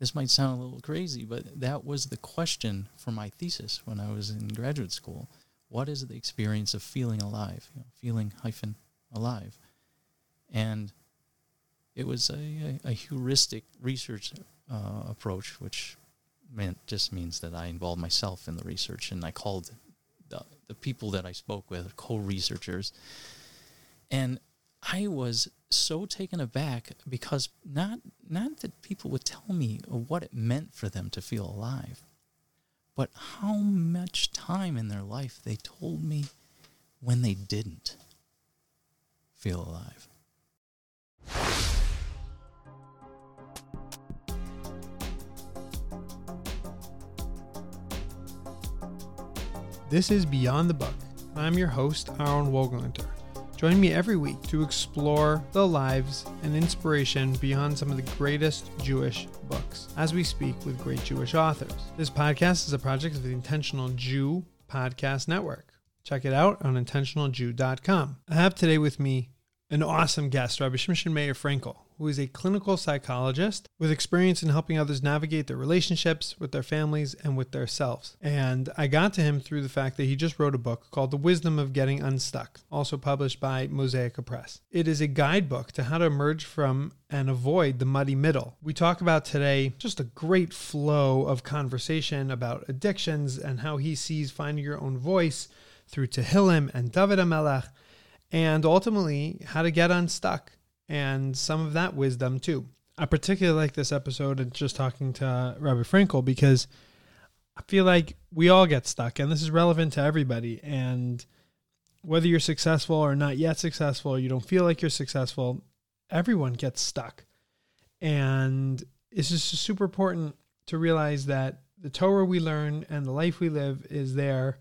this might sound a little crazy, but that was the question for my thesis when I was in graduate school. What is the experience of feeling alive? You know, feeling hyphen alive, and it was a, a, a heuristic research uh, approach, which meant just means that I involved myself in the research, and I called the, the people that I spoke with co-researchers, and I was so taken aback because not not that people would tell me what it meant for them to feel alive, but how much time in their life they told me when they didn't feel alive. This is Beyond the Book. I'm your host, Aaron Wogelinter. Join me every week to explore the lives and inspiration beyond some of the greatest Jewish books as we speak with great Jewish authors. This podcast is a project of the Intentional Jew Podcast Network. Check it out on intentionaljew.com. I have today with me an awesome guest, Rabbi Shimshon Meir Frankel, who is a clinical psychologist with experience in helping others navigate their relationships with their families and with themselves. And I got to him through the fact that he just wrote a book called The Wisdom of Getting Unstuck, also published by Mosaica Press. It is a guidebook to how to emerge from and avoid the muddy middle. We talk about today just a great flow of conversation about addictions and how he sees finding your own voice through Tehillim and David HaMelech, and ultimately how to get unstuck and some of that wisdom too. I particularly like this episode and just talking to Rabbi Frankel because I feel like we all get stuck, and this is relevant to everybody. And whether you're successful or not yet successful, or you don't feel like you're successful, everyone gets stuck. And it's just super important to realize that the Torah we learn and the life we live is there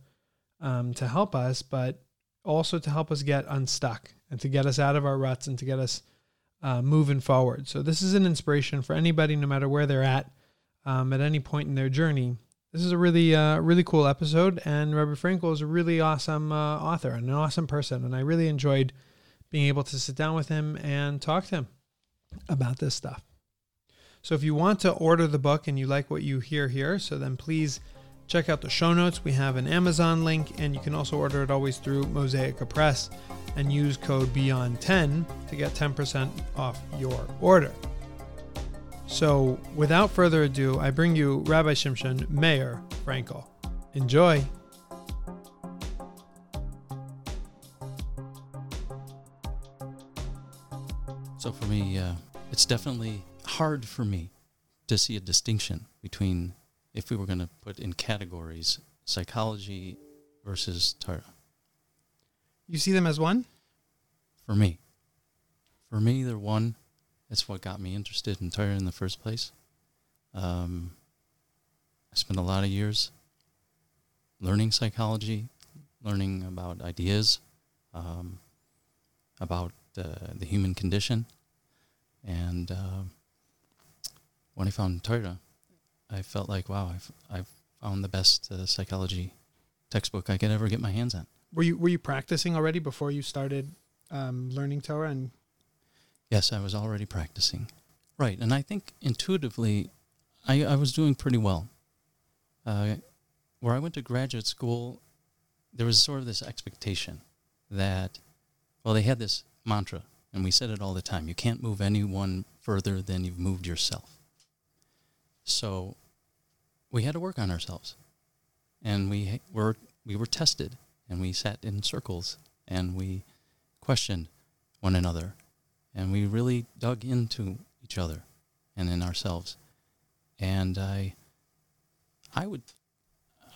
um, to help us, but also to help us get unstuck and to get us out of our ruts and to get us uh, moving forward. So this is an inspiration for anybody, no matter where they're at, um, at any point in their journey. This is a really, uh, really cool episode, and Rabbi Frankel is a really awesome uh, author and an awesome person, and I really enjoyed being able to sit down with him and talk to him about this stuff. So if you want to order the book and you like what you hear here, so then please check out the show notes. We have an Amazon link, and you can also order it always through Mosaica Press and use code BEYOND10 to get 10% off your order. So, without further ado, I bring you Rabbi Shimshon Meir Frankel. Enjoy. So for me, uh, it's definitely hard for me to see a distinction between if we were going to put in categories psychology versus Torah. You see them as one? For me. For me, they're one. That's what got me interested in Torah in the first place. Um, I spent a lot of years learning psychology, learning about ideas, um, about uh, the human condition. And uh, when I found Torah, I felt like, wow, I've, I've found the best uh, psychology textbook I could ever get my hands on. Were you were you practicing already before you started um, learning Torah? And yes, I was already practicing. Right, and I think intuitively, I I was doing pretty well. Uh, where I went to graduate school, there was sort of this expectation that, well, they had this mantra, and we said it all the time: you can't move anyone further than you've moved yourself. So, we had to work on ourselves, and we were we were tested and we sat in circles and we questioned one another and we really dug into each other and in ourselves. And i i would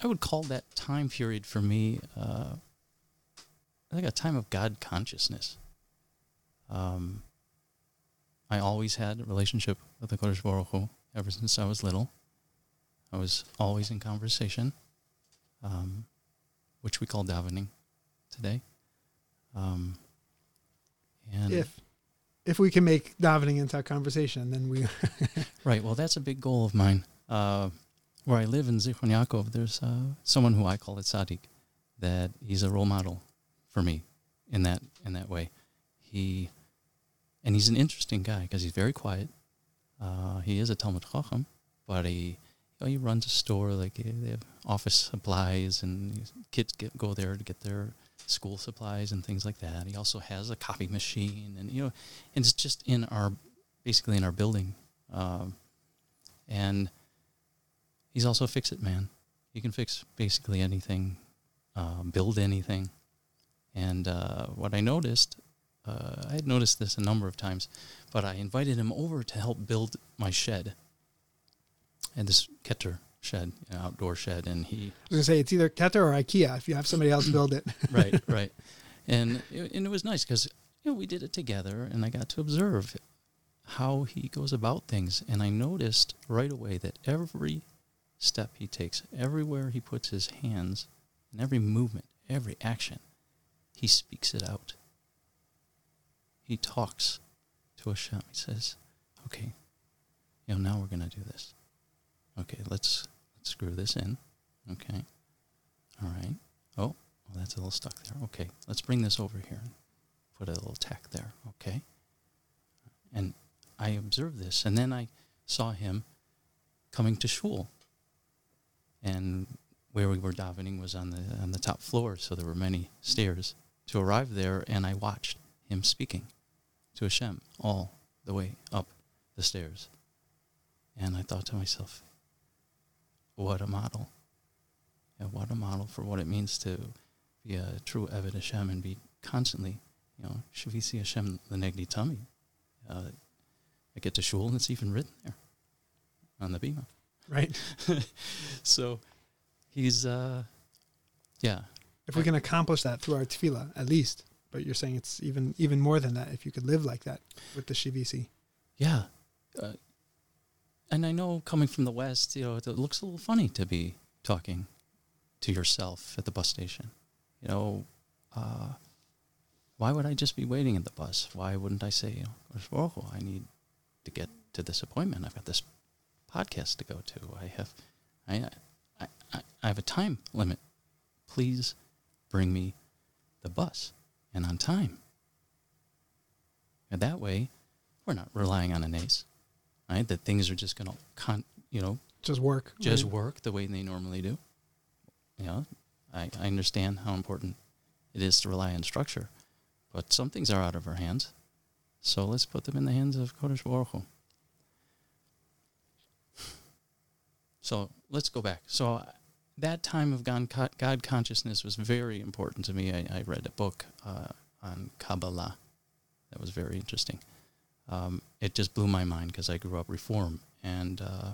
i would call that time period for me uh, like a time of god consciousness. Um, i always had a relationship with the Kodesh Baruch Hu ever since i was little i was always in conversation um, which we call davening today. Um, and if if we can make davening into a conversation, then we right. Well, that's a big goal of mine. Uh, where I live in Zichron Yaakov, there's uh, someone who I call it Sadiq, that he's a role model for me in that in that way. He and he's an interesting guy because he's very quiet. Uh, he is a Talmud Chacham, but he you know, he runs a store like they have office supplies and kids get go there to get their school supplies and things like that. He also has a copy machine and you know and it's just in our basically in our building. Um, and he's also a fix it man. He can fix basically anything, um, build anything. And uh, what I noticed, uh, I had noticed this a number of times, but I invited him over to help build my shed. And this Keter shed, an outdoor shed, and he I was gonna say it's either Keter or IKEA if you have somebody else build it. right, right. And it, and it was nice because you know we did it together, and I got to observe how he goes about things, and I noticed right away that every step he takes, everywhere he puts his hands, and every movement, every action, he speaks it out. He talks to Hashem. He says, "Okay, you know now we're going to do this. Okay, let's let's screw this in. Okay, all right. Oh, well, that's a little stuck there. Okay, let's bring this over here and put a little tack there. Okay. And I observed this, and then I saw him coming to shul. And where we were davening was on the on the top floor, so there were many stairs to arrive there, and I watched him speaking to Hashem all the way up the stairs. And I thought to myself, what a model. Yeah, what a model for what it means to be a true Eved Hashem and be constantly, you know, Shivisi Hashem the Negdi Tamid. Uh, I get to shul and it's even written there on the bima. right. so he's, uh, yeah, If we can accomplish that through our tefillah, at least. But you're saying it's even even more than that. If you could live like that with the shivisi. yeah. Uh, and I know coming from the West, you know, it looks a little funny to be talking to yourself at the bus station. You know, uh, why would I just be waiting at the bus? Why wouldn't I say, you know, "Baruch I need to get to this appointment. I've got this podcast to go to. I have, I, I, I have a time limit. Please bring me the bus and on time. And that way, we're not relying on an ace, right? That things are just going to, con- you know, Just work. just right? work the way they normally do. You know, I, I understand how important it is to rely on structure, but some things are out of our hands. So let's put them in the hands of Kodesh Baruch. So let's go back. So that time of God, consciousness was very important to me. I, I read a book uh, on Kabbalah that was very interesting. Um, it just blew my mind because I grew up Reform, and uh,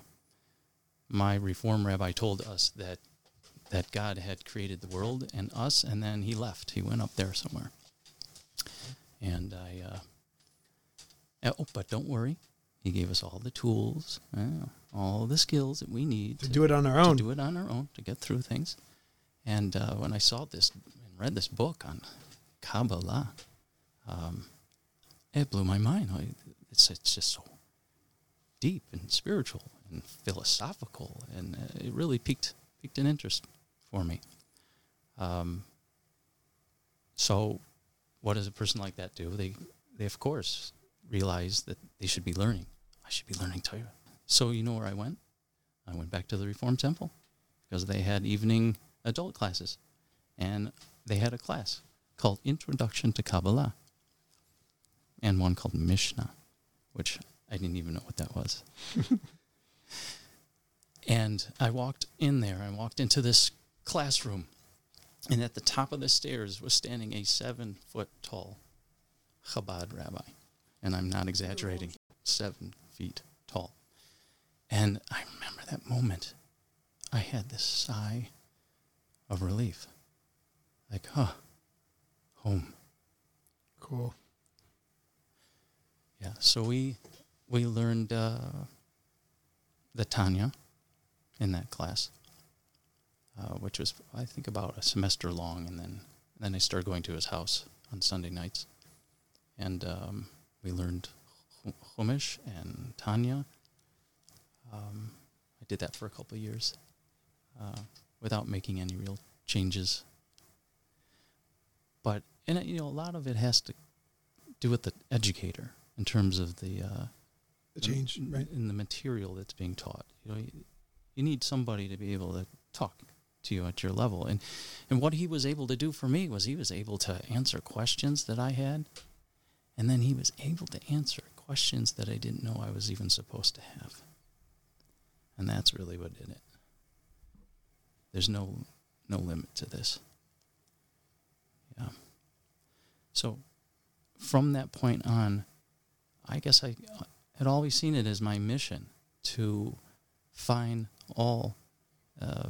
my Reform rabbi told us that that God had created the world and us, and then He left. He went up there somewhere, and I. Uh, oh, but don't worry, He gave us all the tools, uh, all the skills that we need To do it on our to own. do it on our own to get through things. And uh, when I saw this and read this book on Kabbalah, um, it blew my mind. It's it's just so deep and spiritual and philosophical, and uh, it really piqued piqued an interest for me. Um, so, what does a person like that do? They they of course realize that they should be learning. I should be learning Torah. So you know where I went? I went back to the Reform Temple because they had evening adult classes, and they had a class called Introduction to Kabbalah, and one called Mishnah, which I didn't even know what that was. and I walked in there. I walked into this classroom, and at the top of the stairs was standing a seven foot tall Chabad rabbi, and I'm not exaggerating, seven feet. And I remember that moment. I had this sigh of relief. Like, huh, home. Cool. Yeah. So we we learned uh, the Tanya in that class, uh, which was I think about a semester long, and then then I started going to his house on Sunday nights, and um, we learned Ch- Chumash and Tanya. Um, I did that for a couple of years uh, without making any real changes. But and you know a lot of it has to do with the educator in terms of the uh, the change, in, right? in the material that's being taught. You know, you, you need somebody to be able to talk to you at your level. And and what he was able to do for me was he was able to answer questions that I had, and then he was able to answer questions that I didn't know I was even supposed to have. And that's really what did it. There's no no limit to this. Yeah. So from that point on, I guess I had always seen it as my mission to find all uh,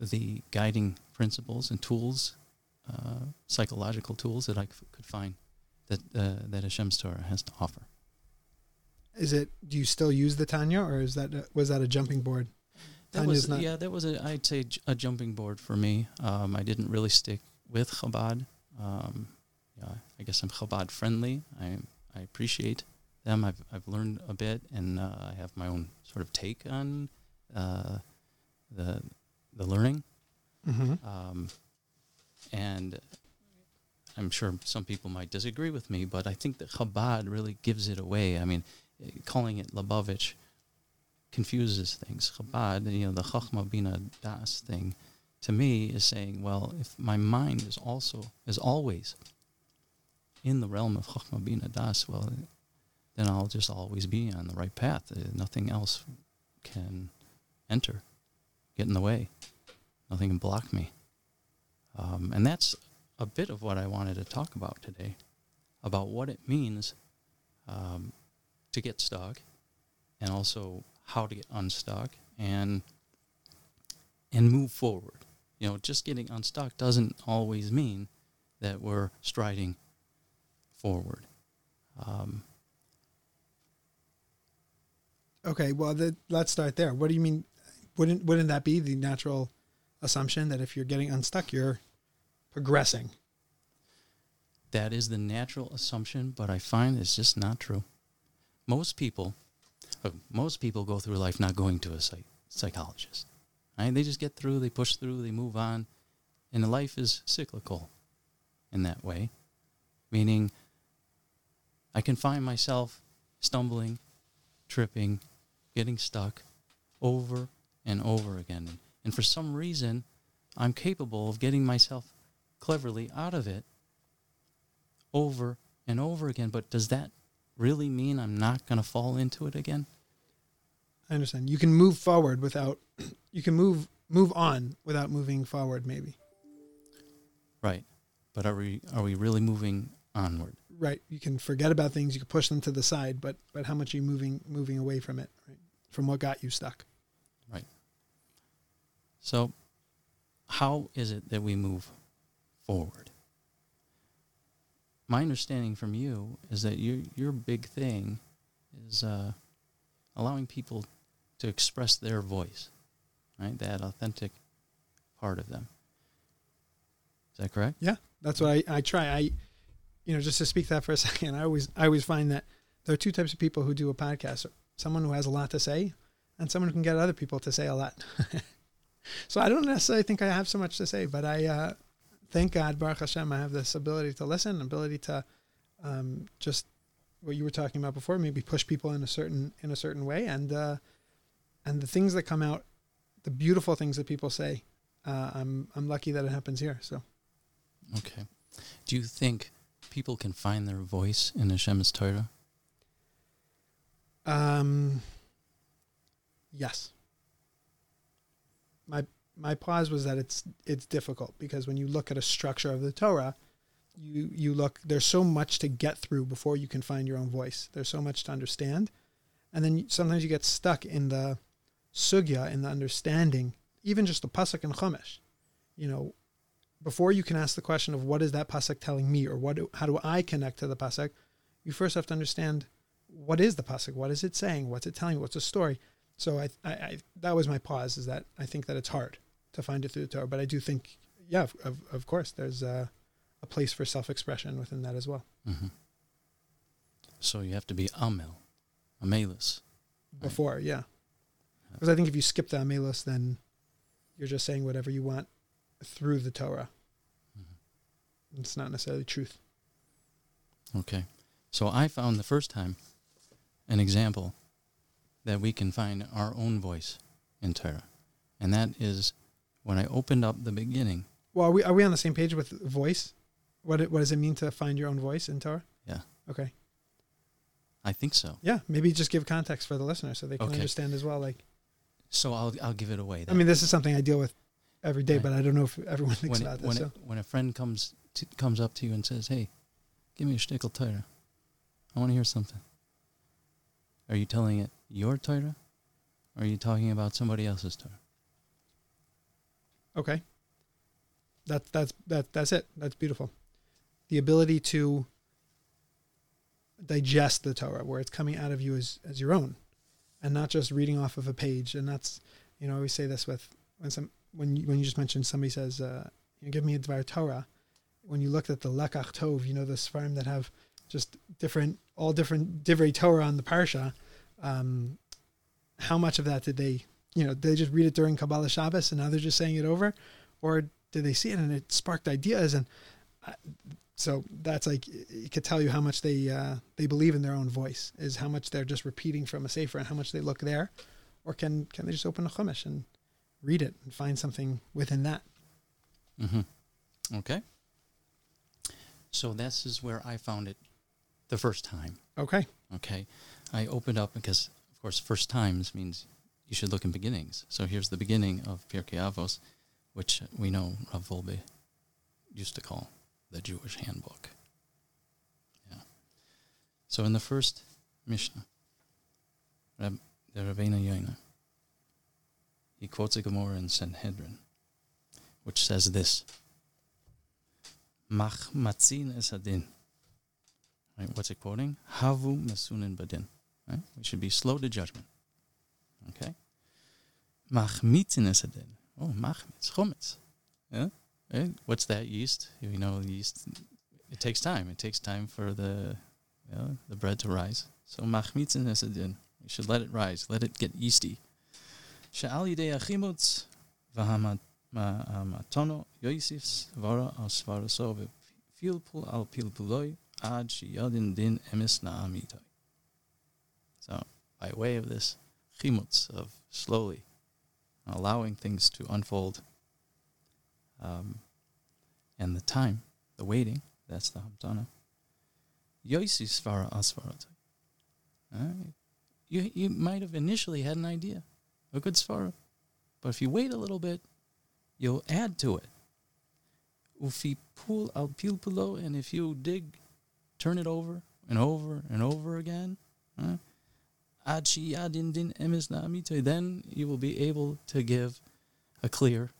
the guiding principles and tools, uh, psychological tools that I could find that uh, that Hashem's Torah has to offer. Is it? Do you still use the Tanya, or is that was that a jumping board? That Tanya's was not- yeah, that was a I'd say j- a jumping board for me. Um, I didn't really stick with Chabad. Um, yeah, I guess I'm Chabad friendly. I I appreciate them. I've I've learned a bit, and uh, I have my own sort of take on uh, the the learning. Mm-hmm. Um, and I'm sure some people might disagree with me, but I think that Chabad really gives it away. I mean, calling it Lubavitch confuses things. Chabad, you know, the Chachma Bina Das thing, to me is saying, well, if my mind is also is always in the realm of Chachma Bina Das, well, then I'll just always be on the right path. Uh, Nothing else can enter, get in the way. Nothing can block me. Um, and that's a bit of what I wanted to talk about today, about what it means um, to get stuck, and also how to get unstuck and and move forward. You know, just getting unstuck doesn't always mean that we're striding forward. Um, Okay, well, the, let's start there. What do you mean? Wouldn't wouldn't that be the natural assumption that if you're getting unstuck, you're progressing? That is the natural assumption, but I find it's just not true. Most people, most people go through life not going to a psych- psychologist. Right? They just get through, they push through, they move on, and life is cyclical in that way. Meaning, I can find myself stumbling, tripping, getting stuck over and over again. And for some reason, I'm capable of getting myself cleverly out of it over and over again. But does that really mean I'm not going to fall into it again? I understand. You can move forward without. You can move move on without moving forward. Maybe Right. But are we are we really moving onward? right. You can forget about things. You can push them to the side. But but how much are you moving moving away from it? Right? From what got you stuck? Right. So how is it that we move forward? My understanding from you is that your your big thing is uh, allowing people to express their voice, right? That authentic part of them. Is that correct? Yeah, that's what I, I try. I, you know, just to speak that for a second, I always I always find that there are two types of people who do a podcast: someone who has a lot to say, and someone who can get other people to say a lot. so I don't necessarily think I have so much to say, but I uh, thank God, Baruch Hashem, I have this ability to listen, ability to um, just what you were talking about before, maybe push people in a certain in a certain way, and uh, and the things that come out, the beautiful things that people say. Uh, I'm I'm lucky that it happens here. So. Okay. Do you think people can find their voice in Hashem's Torah? Um. Yes. My my pause was that it's it's difficult because when you look at a structure of the Torah, you you look there's so much to get through before you can find your own voice. There's so much to understand, and then sometimes you get stuck in the sugya in the understanding, even just the pasuk and chumash. You know, before you can ask the question of what is that pasuk telling me, or what do, how do I connect to the pasuk, you first have to understand what is the pasuk, what is it saying, what's it telling what's the story. So I, I, I that was my pause is that I think that it's hard to find it through the Torah, but I do think, yeah, of, of, course, there's a, a place for self-expression within that as well. Mm-hmm. So you have to be Amel, Amelis. Right. Before, yeah, because I think if you skip the Amelos, then you're just saying whatever you want through the Torah. Mhm. It's not necessarily truth. Okay. So I found the first time an example that we can find our own voice in Torah. And that is when I opened up the beginning. Well, are we are we on the same page with voice? What it, what does it mean to find your own voice in Torah? Yeah. Okay. I think so. Yeah, maybe just give context for the listener so they can Okay. understand as well. Like, So I'll I'll give it away. I mean, this is something I deal with every day, Right. but I don't know if everyone thinks when about it, this. when, so. it, when a friend comes to, comes up to you and says, "Hey, give me a shtickle Torah. I want to hear something." Are you telling it your Torah, or are you talking about somebody else's Torah? Okay. That that's that that's it. That's beautiful. The ability to digest the Torah, where it's coming out of you as as your own, and not just reading off of a page. And that's you know I always say this with when some when you, when you just mentioned somebody says uh, you know, give me a Dvar Torah. When you looked at the Lekach Tov, you know the Sfarim that have just different all different Divrei Torah on the parsha. Um, how much of that did they you know, they just read it during Kabbalah Shabbos and now they're just saying it over, or did they see it and it sparked ideas? And uh, so that's like it could tell you how much they uh, they believe in their own voice is how much they're just repeating from a sefer and how much they look there, or can can they just open a chumash and read it and find something within that? Mm-hmm. Okay. So this is where I found it the first time. Okay, Okay. I opened up because, of course, first times means you should look in beginnings. So here's the beginning of Pirkei Avos, which we know Rav Wolbe used to call the Jewish handbook. Yeah. So in the first Mishnah, Rab, the Rabbeinu Yoina, he quotes a Gemara in Sanhedrin, which says this: Mach matzin es adin. Right, what's it quoting? Havu mesunin badin. Right? We should be slow to judgment. Okay? Machmitzin es adin. Oh, machmitz, chometz. Yeah? What's that yeast? You know, yeast. It takes time. It takes time for the, you know, the bread to rise. So machmitzin es adin. We should let it rise. Let it get yeasty. Sha'al yidei achimutz v'hamatono yoisifs vara al svaraso v'pilpul al pilpuloi ad sheyadin din emis na'amitai. So, by way of this chimutz of slowly allowing things to unfold, um, and the time, the waiting, that's the hamtana. Yoisi svara asvaratai. Alright. You you might have initially had an idea, a good svara, but if you wait a little bit, you'll add to it. Ufi pul al pilpulo, and if you dig, turn it over and over and over again? Ad sheyadin din emes na'amite, then you will be able to give a clear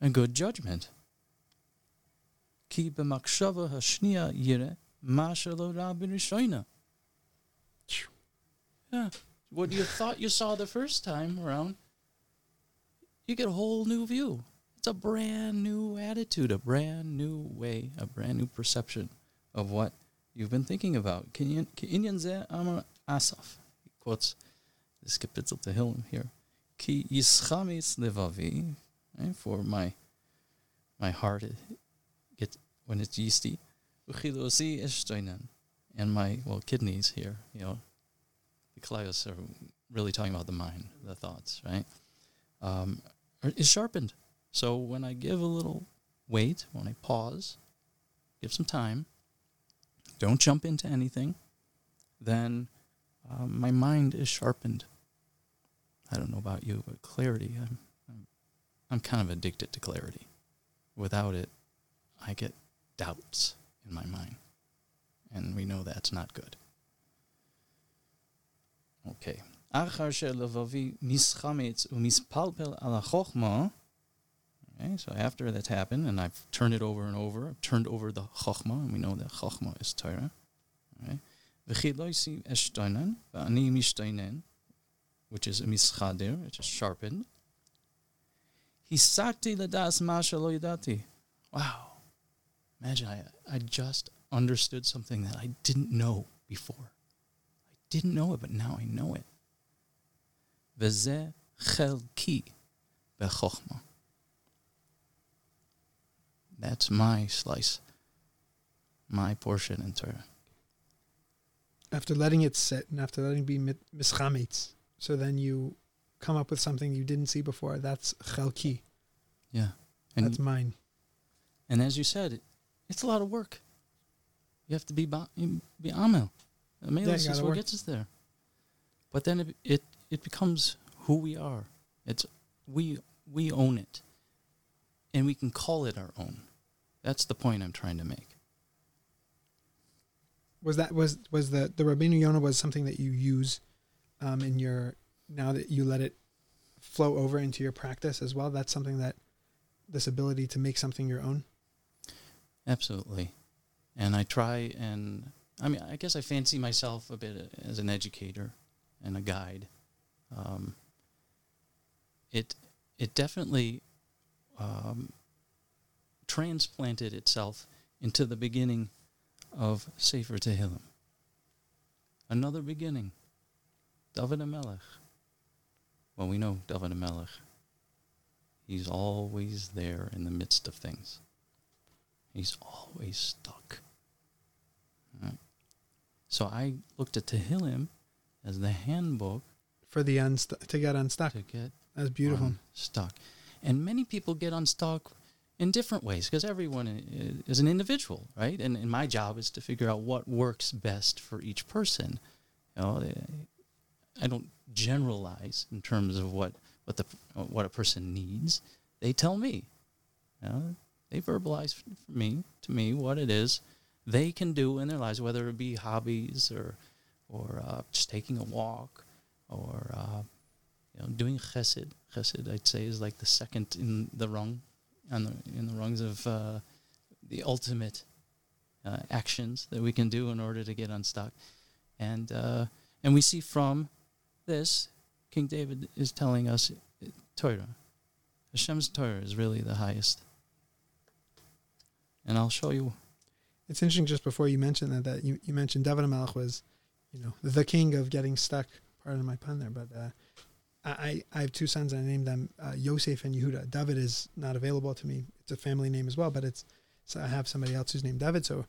and good judgment. Yeah. What you thought you saw the first time around, you get a whole new view. It's a brand new attitude, a brand new way, a brand new perception of what you've been thinking about. Asaf. Quotes this kapitel to him here. Ki yischamitz levavi, right, for my my heart it gets when it's yeasty. Uchilosi eshtoinan, and my well kidneys here, you know, the klayos are really talking about the mind, the thoughts, right? Um, is sharpened. So when I give a little wait, when I pause, give some time, don't jump into anything, then um, my mind is sharpened. I don't know about you, but clarity, I'm, I'm, I'm kind of addicted to clarity. Without it, I get doubts in my mind. And we know that's not good. Okay. Okay, so after that's happened, and I've turned it over and over, I've turned over the chochma, and we know that chochma is Torah. Which is mischader, which is sharpened. Hisakti ladas masha lo yadati. Wow. Imagine I, I just understood something that I didn't know before. I didn't know it, but now I know it. Chelki. That's my slice, my portion in Torah. After letting it sit and after letting it be mischametz, so then you come up with something you didn't see before. That's chalki. Yeah. And That's mine. And as you said, it's a lot of work. You have to be ba- be amel. Amel Yeah, is what work. gets us there. But then it, it it becomes who we are. It's we we own it, and we can call it our own. That's the point I'm trying to make. Was that was was the the Rabbeinu Yonah was something that you use um, in your now that you let it flow over into your practice as well? That's something that this ability to make something your own. Absolutely. And I try and I mean I guess I fancy myself a bit as an educator and a guide. Um, it it definitely um, transplanted itself into the beginning of Sefer Tehillim. Another beginning. David Melech. Well, we know David Melech. He's always there in the midst of things. He's always stuck. Right? So I looked at Tehillim as the handbook For the unst- to get unstuck. to get That's beautiful. Stuck, And many people get unstuck in different ways because everyone is an individual, right? And, and my job is to figure out what works best for each person. You know, eh, I don't generalize in terms of what what the what a person needs. They tell me, you know, they verbalize for me to me what it is they can do in their lives, whether it be hobbies or or uh, just taking a walk or uh, you know doing chesed. Chesed, I'd say, is like the second in the rung, on the in the rungs of uh, the ultimate uh, actions that we can do in order to get unstuck, and uh, and we see from this, King David is telling us uh, Torah. Hashem's Torah is really the highest. And I'll show you. It's interesting. Just before you mentioned that, that you, you mentioned David Melech was, you know, the king of getting stuck. Pardon my pun there, but uh, I I have two sons and I named them uh, Yosef and Yehuda. David is not available to me. It's a family name as well, but it's so I have somebody else who's named David. So,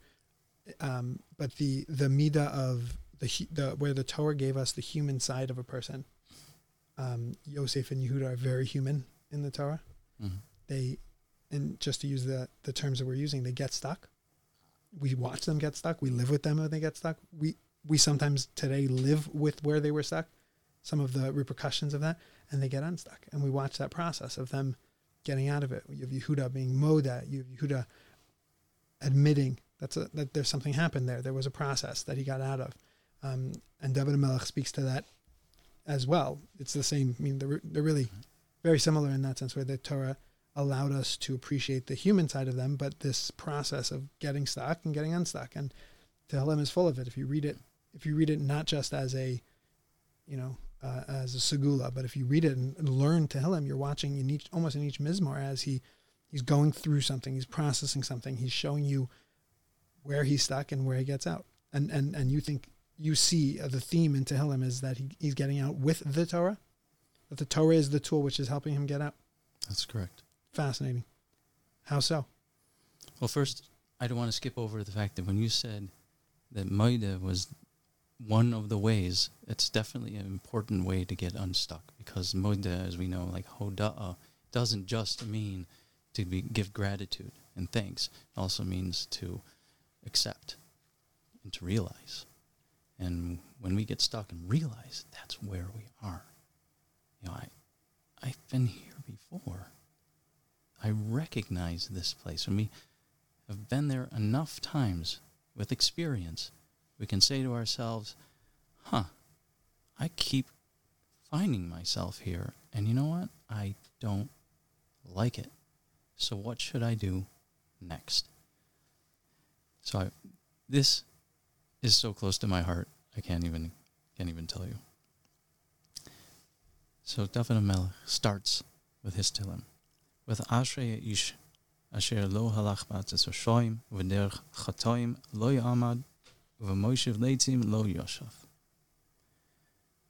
um, but the the midah of the the where the Torah gave us the human side of a person. Um, Yosef and Yehuda are very human in the Torah. Mhm. They, and just to use the the terms that we're using, they get stuck. We watch them get stuck. We live with them when they get stuck. We we sometimes today live with where they were stuck, some of the repercussions of that, and they get unstuck. And we watch that process of them getting out of it. You have Yehuda being moda. You have Yehuda admitting that's a, that there's something happened there. There was a process that he got out of. Um, and David Melech speaks to that as well. It's the same. I mean, they're, they're really very similar in that sense, where the Torah allowed us to appreciate the human side of them, but this process of getting stuck and getting unstuck. And Tehillim is full of it. If you read it, if you read it not just as a, you know, uh, as a segula, but if you read it and, and learn Tehillim, you're watching in each, almost in each mizmor as he, he's going through something, he's processing something, he's showing you where he's stuck and where he gets out. And and and you think you see uh, the theme in Tehillim is that he, he's getting out with the Torah, that the Torah is the tool which is helping him get out. That's correct. Fascinating. How so? Well, first, I don't want to skip over the fact that when you said that Maida was one of the ways, it's definitely an important way to get unstuck because moda, as we know, like Hoda'a, doesn't just mean to be, give gratitude and thanks. It also means to accept and to realize. And when we get stuck and realize that's where we are, you know, I, I've been here before. I recognize this place. When we have been there enough times with experience, we can say to ourselves, huh, I keep finding myself here. And you know what? I don't like it. So what should I do next? So I, this is so close to my heart. I can't even can't even tell you. So David Melech starts with his Tehillim with Ashrei Ish Asher lo halach b'atzis Hashoim v'derech chatoim lo yamad lo.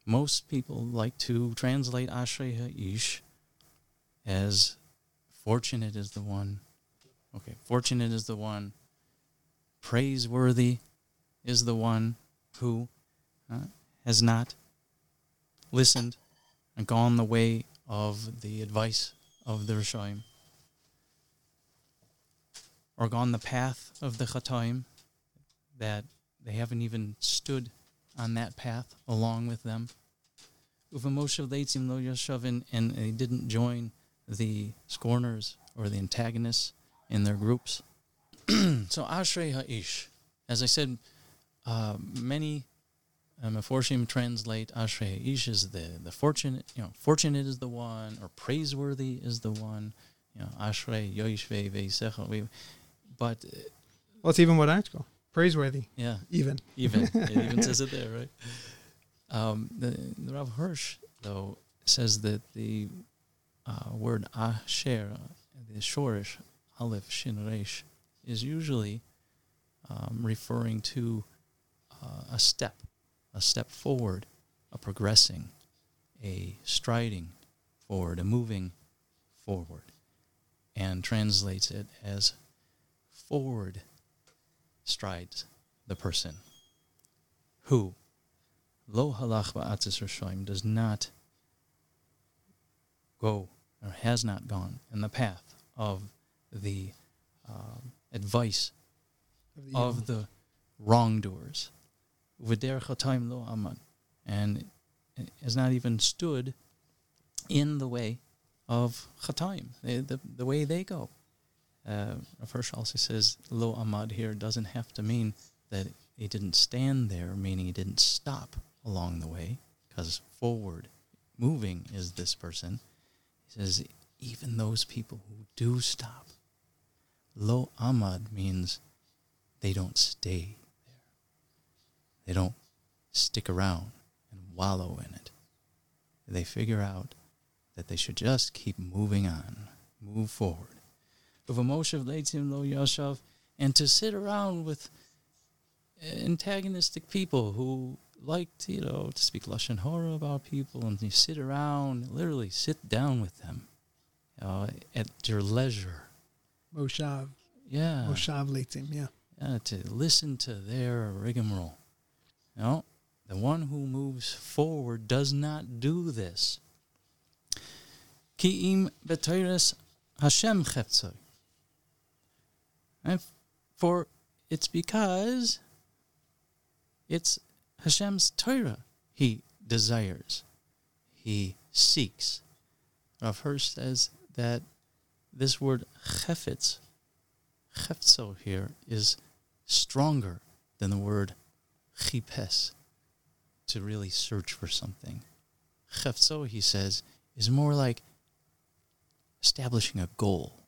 Most people like to translate Ashrei Ish as fortunate is the one. Okay, fortunate is the one. Praiseworthy is the one who uh, has not listened and gone the way of the advice of the Reshoim, or gone the path of the Chataim, that they haven't even stood on that path along with them. Uvamoshav leitzim lo yashavin, and they didn't join the scorners or the antagonists in their groups. so Ashrei Ha'ish, as I said, uh, many um, Meforshim translate Ashrei Ha'ish as the, the fortunate, you know, fortunate is the one, or praiseworthy is the one. You know, Ashrei Yoishve Veisecha. But uh, Well, it's even what I go. Praiseworthy. yeah, Even. even it even says it there, right? Um, the, the Rav Hirsch though says that the uh, word asher, the shorish aleph shin resh, is usually um, referring to uh, a step, a step forward, a progressing, a striding forward, a moving forward, and translates it as forward strides the person who lo halach ba'atzis Reshoim does not go or has not gone in the path of the um, advice Of the of the wrongdoers. V'derech lo aman, and has not even stood in the way of chataim, the, the, the way they go. Uh, Hirsch also says lo amad here doesn't have to mean that he didn't stand there, meaning he didn't stop along the way, because forward moving is this person. He says even those people who do stop, lo amad means they don't stay there. They don't stick around and wallow in it. They figure out that they should just keep moving on, move forward. Uvamoshav leitzim lo yashav, and to sit around with antagonistic people who like to, you know, to speak lashon hora about people, and you sit around, literally sit down with them uh, at your leisure. Moshav. Yeah, Moshav Leitzim. Yeah. uh, to listen to their rigmarole. You know, the one who moves forward does not do this. Ki'im b'toiras Hashem cheptzoi. And for it's because it's Hashem's Torah he desires, he seeks. Rav Hirsch says that this word chefetz, chefzo here, is stronger than the word chipes, to really search for something. Chefzo, he says, is more like establishing a goal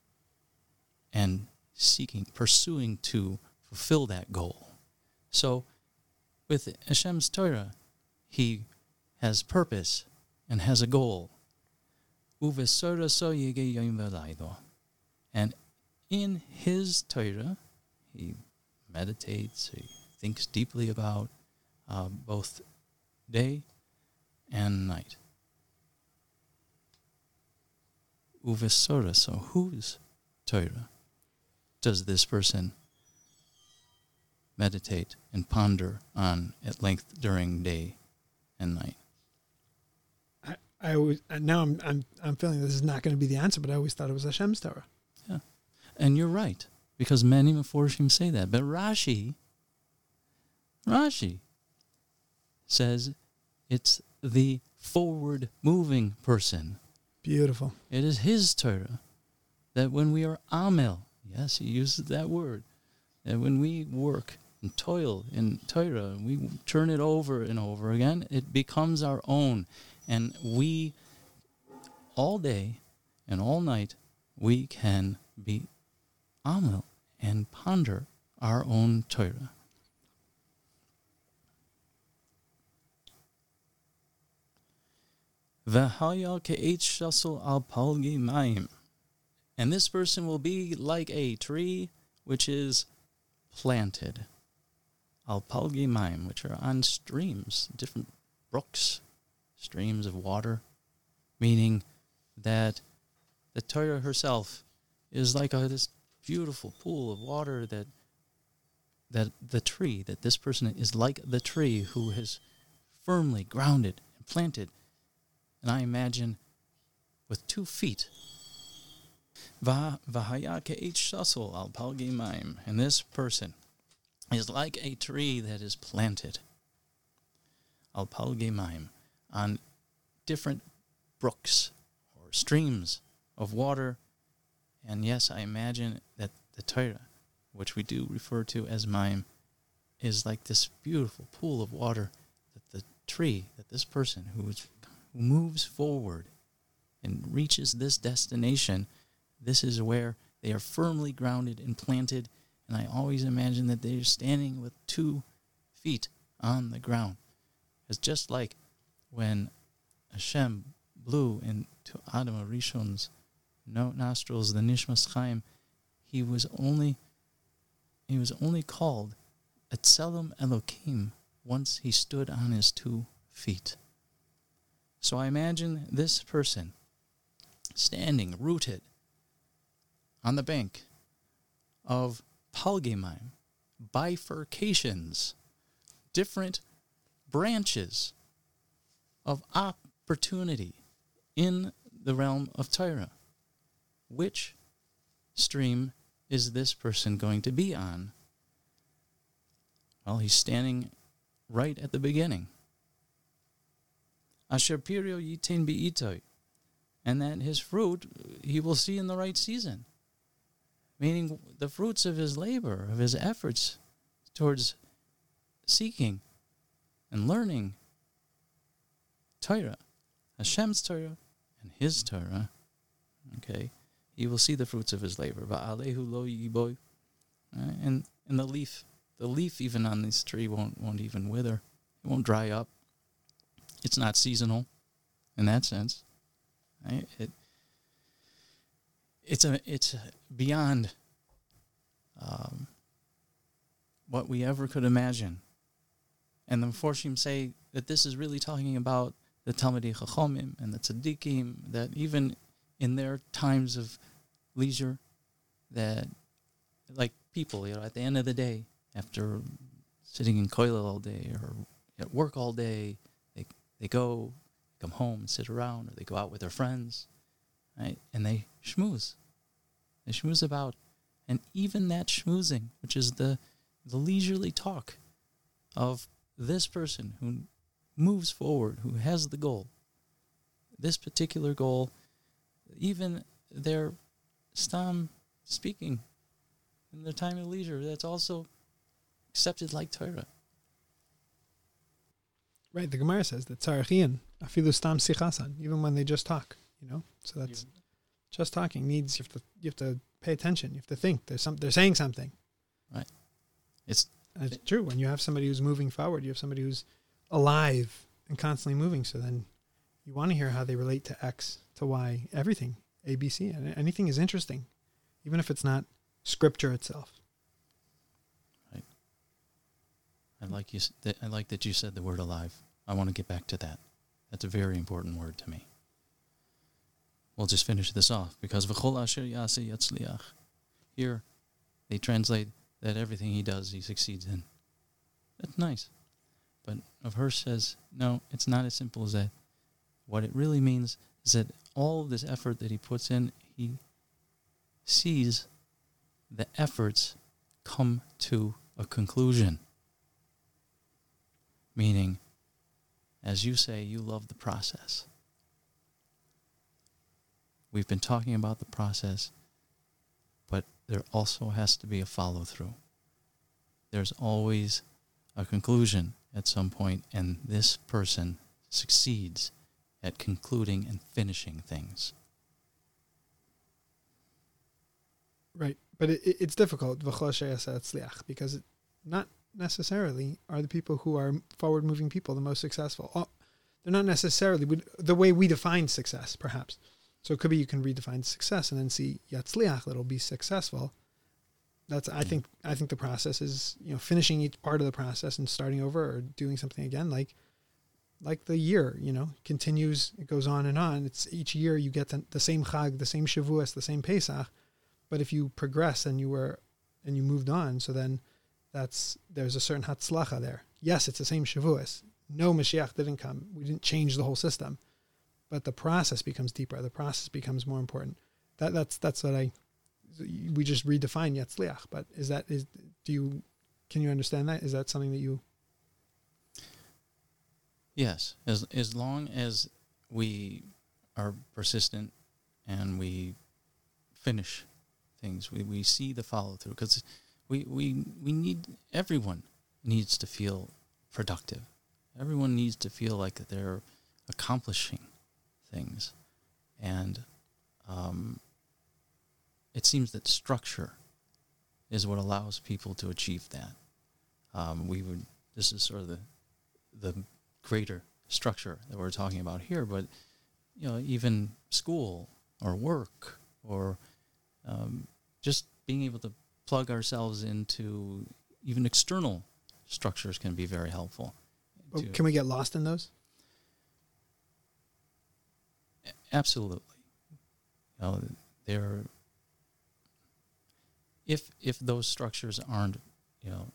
and seeking, pursuing to fulfill that goal. So, with Hashem's Torah, he has purpose and has a goal. And in his Torah, he meditates, he thinks deeply about uh, both day and night. Uvesora, so whose Torah does this person meditate and ponder on at length during day and night? I, I always and now I'm I'm I'm feeling this is not going to be the answer, but I always thought it was Hashem's Torah. Yeah, and you're right, because many Meforshim say that. But Rashi, Rashi says it's the forward moving person. Beautiful. It is his Torah that when we are Amel, yes, he uses that word, And when we work and toil in Torah, and we turn it over and over again, it becomes our own. And we, all day and all night, we can be Amel and ponder our own Torah. V'haya ke'et shasel al palgi mayim. And this person will be like a tree which is planted. Al palgi mayim, which are on streams, different brooks, streams of water, meaning that the Torah herself is like a, this beautiful pool of water that that the tree that this person is like the tree who has firmly grounded and planted And I imagine with two feet. Va vahaya ke'ich shasol al palgi maim. And this person is like a tree that is planted al palgi maim on different brooks or streams of water. And yes, I imagine that the Torah, which we do refer to as maim, is like this beautiful pool of water that the tree, that this person who, is, who moves forward and reaches this destination, this is where they are firmly grounded and planted. And I always imagine that they are standing with two feet on the ground. It's just like when Hashem blew into Adam Arishon's nostrils the Nishmas Chaim, he was only he was only called Etzelem Elokim once he stood on his two feet. So I imagine this person standing rooted on the bank of Palgemaim, bifurcations, different branches of opportunity in the realm of Torah. Which stream is this person going to be on? Well, he's standing right at the beginning. Asher pirio yitin bi'itoy. And that his fruit he will see in the right season. Meaning the fruits of his labor, of his efforts towards seeking and learning Torah, Hashem's Torah and his Torah, okay, he will see the fruits of his labor. But Alehu Lo uh, And, and the leaf the leaf even on this tree won't won't even wither. It won't dry up. It's not seasonal in that sense. Right? It it's a it's beyond um, what we ever could imagine. And the Meforshim say that this is really talking about the Talmidei Chachomim and the Tzaddikim, that even in their times of leisure, that like people, you know, at the end of the day, after sitting in koilel all day or at work all day, they they go come home and sit around, or they go out with their friends, right? And they schmooze. They schmooze about, and even that schmoozing, which is the the leisurely talk of this person who moves forward, who has the goal, this particular goal, even their stam speaking in their time of leisure, that's also accepted like Torah. Right. The Gemara says that tzarachian afilu stam sichasan, even when they just talk. You know, so that's yeah. just talking needs you have to you have to pay attention. You have to think. There's some. They're saying something. Right. It's and it's true when you have somebody who's moving forward. You have somebody who's alive and constantly moving. So then you want to hear how they relate to X, to Y, everything, A, B, C. And anything is interesting, even if it's not scripture itself. Right. I like you. I like that you said the word alive. I want to get back to that. That's a very important word to me. We'll just finish this off because v'chol asher yasi yatzliach. Here, they translate that everything he does, he succeeds in. That's nice, but of her says no. It's not as simple as that. What it really means is that all this effort that he puts in, he sees the efforts come to a conclusion. Meaning, as you say, you love the process. We've been talking about the process, but there also has to be a follow through. There's always a conclusion at some point, and this person succeeds at concluding and finishing things. Right, but it, it's difficult because it, not necessarily are the people who are forward moving people the most successful. Oh, they're not necessarily the way we define success, perhaps. So it could be you can redefine success and then see yatzliach that'll be successful. That's I mm-hmm. think I think the process is you know finishing each part of the process and starting over or doing something again like like the year you know continues it goes on and on. It's each year you get the, the same chag, the same shavuos, the same pesach, but if you progress and you were and you moved on, so then that's there's a certain hatzlacha there. Yes, it's the same Shavuos. No, Mashiach didn't come. We didn't change the whole system, but the process becomes deeper. The process becomes more important. That that's that's what I we just redefine yatzliach. But is that is do you can you understand that? Is that something that you? Yes, as as long as we are persistent and we finish things, we, we see the follow through because we, we we need everyone needs to feel productive. Everyone needs to feel like they're accomplishing things, and um, it seems that structure is what allows people to achieve that. Um, we would. This is sort of the the greater structure that we're talking about here, but you know, even school or work or um, just being able to plug ourselves into even external structures can be very helpful. Oh, can we get lost in those? Absolutely. You know, they're if if those structures aren't, you know,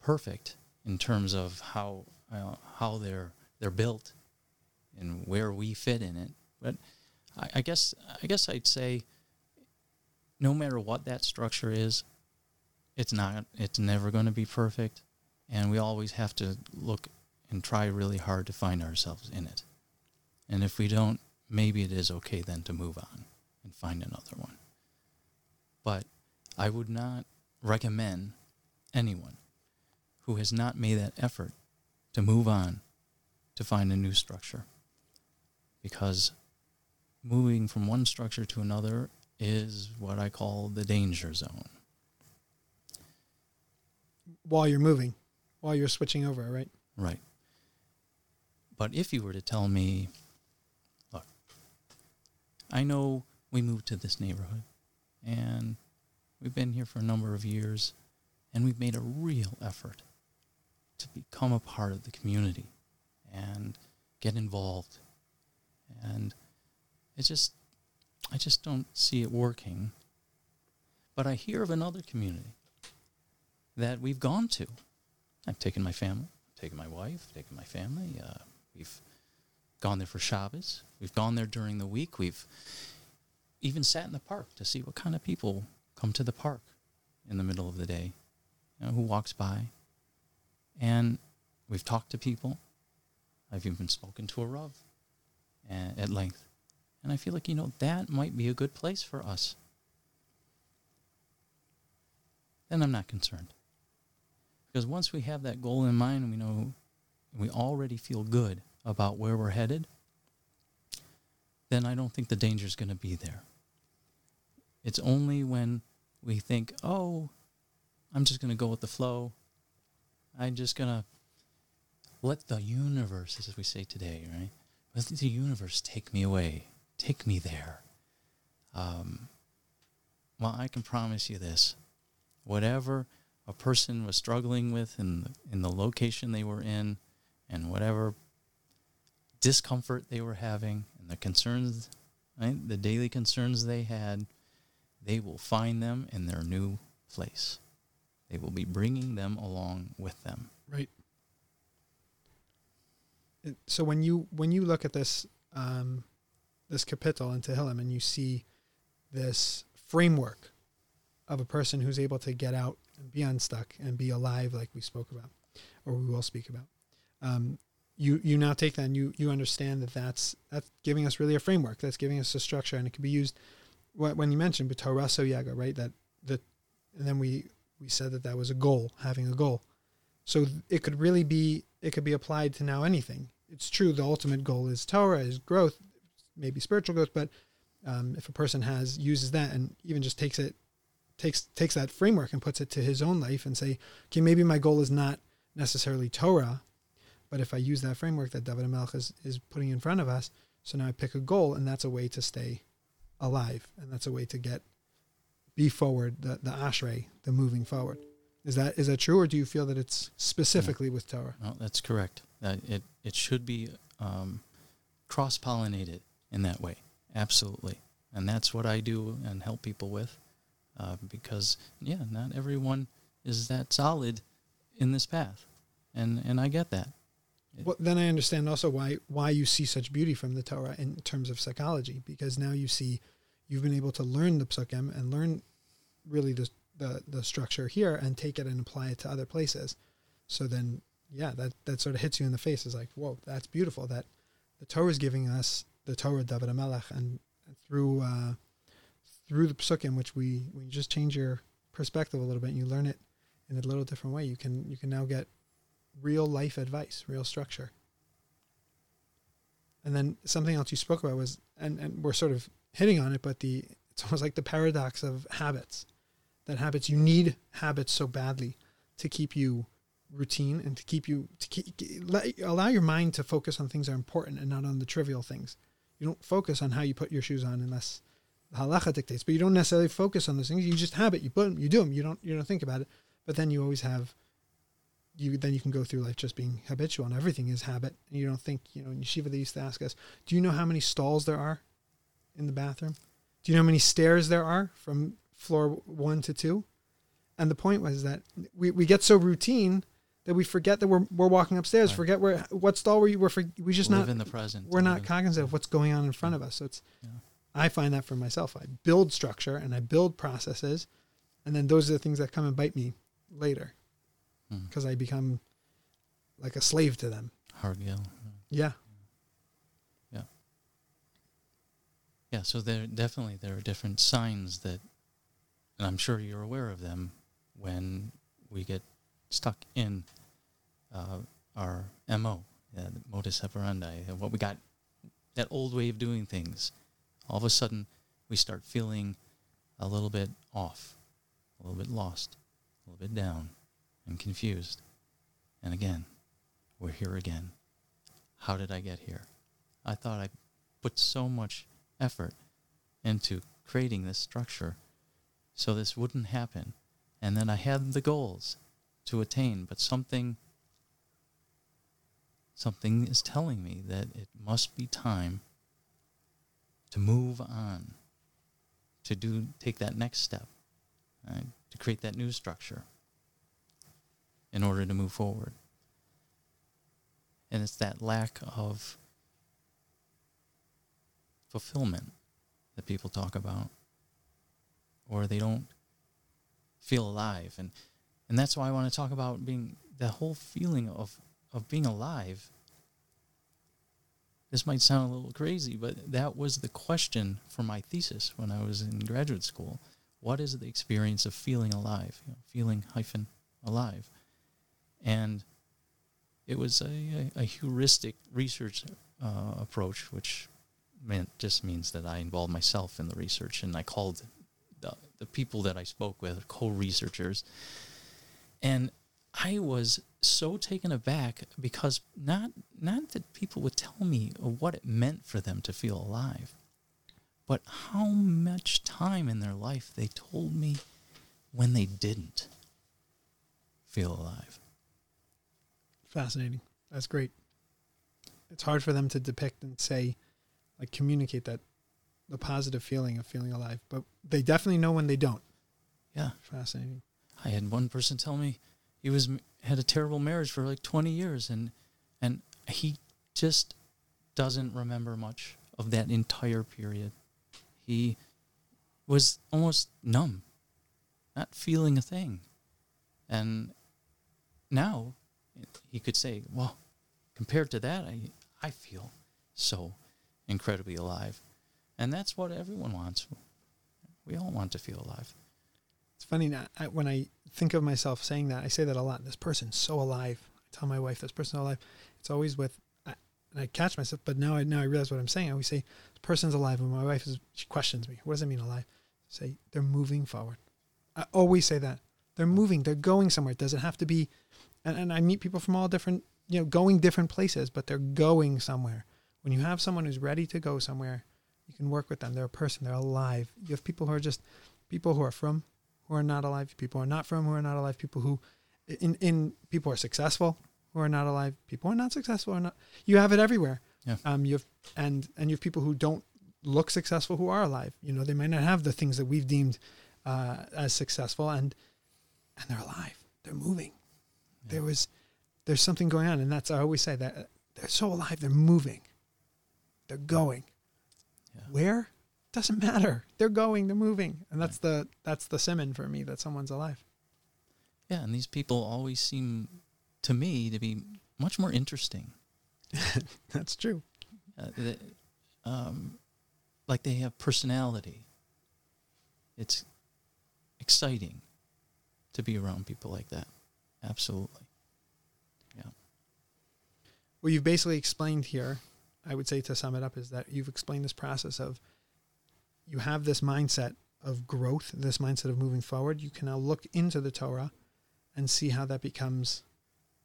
perfect in terms of how uh, how they're they're built and where we fit in it. But I, I guess I guess I'd say no matter what that structure is, it's not it's never going to be perfect, and we always have to look and try really hard to find ourselves in it. And if we don't, maybe it is okay then to move on and find another one. But I would not recommend anyone who has not made that effort to move on to find a new structure. Because moving from one structure to another is what I call the danger zone. While you're moving, while you're switching over, right? Right. But if you were to tell me, I know we moved to this neighborhood and we've been here for a number of years and we've made a real effort to become a part of the community and get involved. And it just, I just don't see it working. But I hear of another community that we've gone to. I've taken my family, taken my wife, taken my family. Uh, we've gone there for Shabbos. We've gone there during the week. We've even sat in the park to see what kind of people come to the park in the middle of the day, you know, who walks by. And we've talked to people. I've even spoken to a Rav eh, at length. And I feel like, you know, that might be a good place for us. Then I'm not concerned. Because once we have that goal in mind we know we already feel good about where we're headed, then I don't think the danger is going to be there. It's only when we think, oh, I'm just going to go with the flow. I'm just going to let the universe, as we say today, right? Let the universe take me away, take me there. Um, well, I can promise you this whatever a person was struggling with in the, in the location they were in, and whatever discomfort they were having, and the concerns, right, the daily concerns they had, they will find them in their new place. They will be bringing them along with them. Right so when you when you look at this um, this capital in Tehillim and you see this framework of a person who's able to get out and be unstuck and be alive, like we spoke about, or we will speak about, um, you you now take that and you you understand that that's that's giving us really a framework. That's giving us a structure, and it can be used. When you mentioned b'toraso yaga, right? That that, and then we we said that that was a goal, having a goal. So it could really be it could be applied to now anything. It's true the ultimate goal is Torah, is growth, maybe spiritual growth, but um, if a person has uses that and even just takes it takes takes that framework and puts it to his own life and say, okay, maybe my goal is not necessarily Torah, but if I use that framework that David HaMelech is, is putting in front of us, so now I pick a goal and that's a way to stay alive and that's a way to get be forward, the, the ashrei, the moving forward. Is that is that true, or do you feel that it's specifically with Torah? No, that's correct. That it it should be um, cross pollinated in that way. Absolutely, and that's what I do and help people with, uh, because yeah, not everyone is that solid in this path, and and I get that. Well, then I understand also why why you see such beauty from the Torah in terms of psychology, because now you see you've been able to learn the psukim and learn really the the, the structure here and take it and apply it to other places. So then, yeah, that that sort of hits you in the face. Is like, whoa, that's beautiful. That the Torah is giving us the Torah David HaMelech, and through uh, through the psukim, which we we just change your perspective a little bit, and you learn it in a little different way. You can you can now get real life advice, real structure. And then something else you spoke about was, and, and we're sort of hitting on it, but the it's almost like the paradox of habits. That habits you need habits so badly to keep you routine and to keep you to keep, let, allow your mind to focus on things that are important and not on the trivial things. You don't focus on how you put your shoes on unless halacha dictates, but you don't necessarily focus on those things. You just have it. You put them. You do them. You don't. You don't think about it. But then you always have. You then you can go through life just being habitual, and everything is habit. And you don't think. You know, in yeshiva they used to ask us, "Do you know how many stalls there are in the bathroom? Do you know how many stairs there are from floor one to two? And the point was that we, we get so routine that we forget that we're we're walking upstairs. Right. Forget where what stall were you? We're for, we just live not in the present. we're not cognizant of what's going on in front of us. So it's Yeah. I find that for myself. I build structure and I build processes, and then those are the things that come and bite me later Hmm. because I become like a slave to them. hard yell. Yeah, Yeah, so there definitely there are different signs that, and I'm sure you're aware of them, when we get stuck in uh, our mo, uh, the modus operandi, what we got, that old way of doing things. All of a sudden, we start feeling a little bit off, a little bit lost, a little bit down, and confused. And again, we're here again. How did I get here? I thought I put so much effort into creating this structure so this wouldn't happen. And then I had the goals to attain, but something something is telling me that it must be time to move on, to do take that next step, right? to create that new structure in order to move forward. And it's that lack of fulfillment that people talk about or they don't feel alive. And and that's why I want to talk about being the whole feeling of of being alive. This might sound a little crazy but that was the question for my thesis when I was in graduate school. What is the experience of feeling alive? You know, feeling hyphen alive and it was a, a, a heuristic research uh, approach which meant just means that I involved myself in the research and I called the, the people that I spoke with co-researchers. And I was so taken aback because not not that people would tell me what it meant for them to feel alive but how much time in their life they told me when they didn't feel alive fascinating. That's great. It's hard for them to depict and say, like, communicate that the positive feeling of feeling alive, but they definitely know when they don't. yeah Fascinating. I had one person tell me he was had a terrible marriage for like 20 years and and he just doesn't remember much of that entire period. He was almost numb, not feeling a thing. And now he could say, "Well, compared to that, I I feel so incredibly alive." And that's what everyone wants. We all want to feel alive. It's funny now, I, when I think of myself saying that, I say that a lot. This person's so alive. I tell my wife, this person's alive. It's always with, I, and I catch myself, but now I now I realize what I'm saying. I always say, this person's alive. And my wife is, she questions me. What does it mean alive? say, they're moving forward. I always say that. They're moving. They're going somewhere. It doesn't have to be, and, and I meet people from all different, you know, going different places, but they're going somewhere. When you have someone who's ready to go somewhere, you can work with them. They're a person. They're alive. You have people who are just people who are from, who are not alive. People who are not from, who are not alive. People who, in in people are successful, who are not alive. People who are not successful or not. You have it everywhere. Yeah. Um. You have and and you have people who don't look successful who are alive. You know, they might not have the things that we've deemed uh, as successful, and and they're alive. They're moving. There was there's something going on, and that's I always say that they're so alive. They're moving. They're going. Yeah. Where doesn't matter. They're going. They're moving, and that's the that's the simon for me that someone's alive. Yeah, and these people always seem to me to be much more interesting. That's true. Uh, um, like they have personality. It's exciting to be around people like that. Absolutely. What you've basically explained here, I would say to sum it up, is that you've explained this process of you have this mindset of growth, this mindset of moving forward. You can now look into the Torah and see how that becomes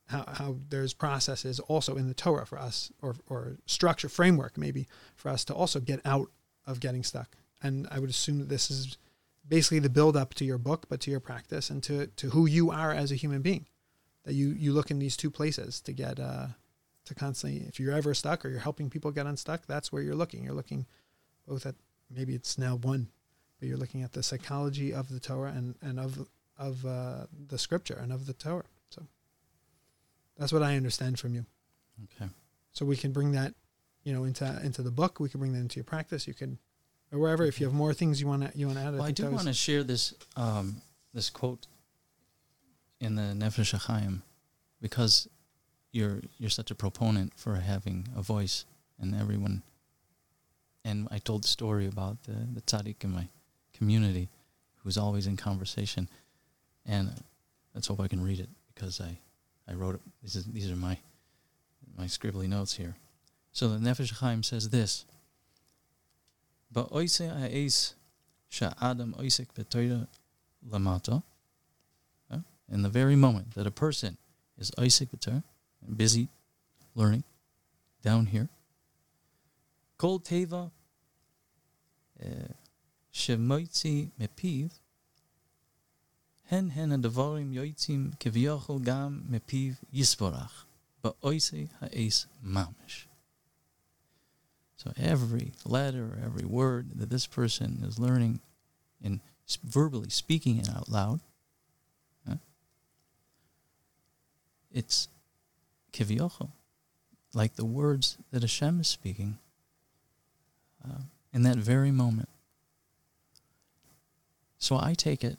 how, how there's processes also in the Torah for us or or structure framework maybe for us to also get out of getting stuck. And I would assume that this is basically the build up to your book, but to your practice and to, to who you are as a human being. That you, you look in these two places to get uh, to constantly if you're ever stuck or you're helping people get unstuck, that's where you're looking. You're looking both at maybe it's now one, but you're looking at the psychology of the Torah and, and of of uh, the scripture and of the Torah. So that's what I understand from you. Okay. So we can bring that, you know, into into the book. We can bring that into your practice. You can, or wherever. If you have more things you want to you want to add, Well, I think do want to share this um, this quote in the Nefesh HaChaim because you're you're such a proponent for having a voice and everyone. And I told the story about the the tzaddik in my community who's always in conversation, and let's hope I can read it because I I wrote it. These is, these are my my scribbly notes here. So the Nefesh HaChaim says this. Sha'adam In the very moment that a person is oisik b'toira, busy learning, down here, kol teva eh, shemoitzi mepiv, hen hen הדבורים יוצאים כביכול גם מפיו יסבורך, באויסי ha'es mamish. So every letter, every word that this person is learning in s- verbally speaking it out loud, huh, it's kivyocho, like the words that Hashem is speaking uh, in that very moment. So I take it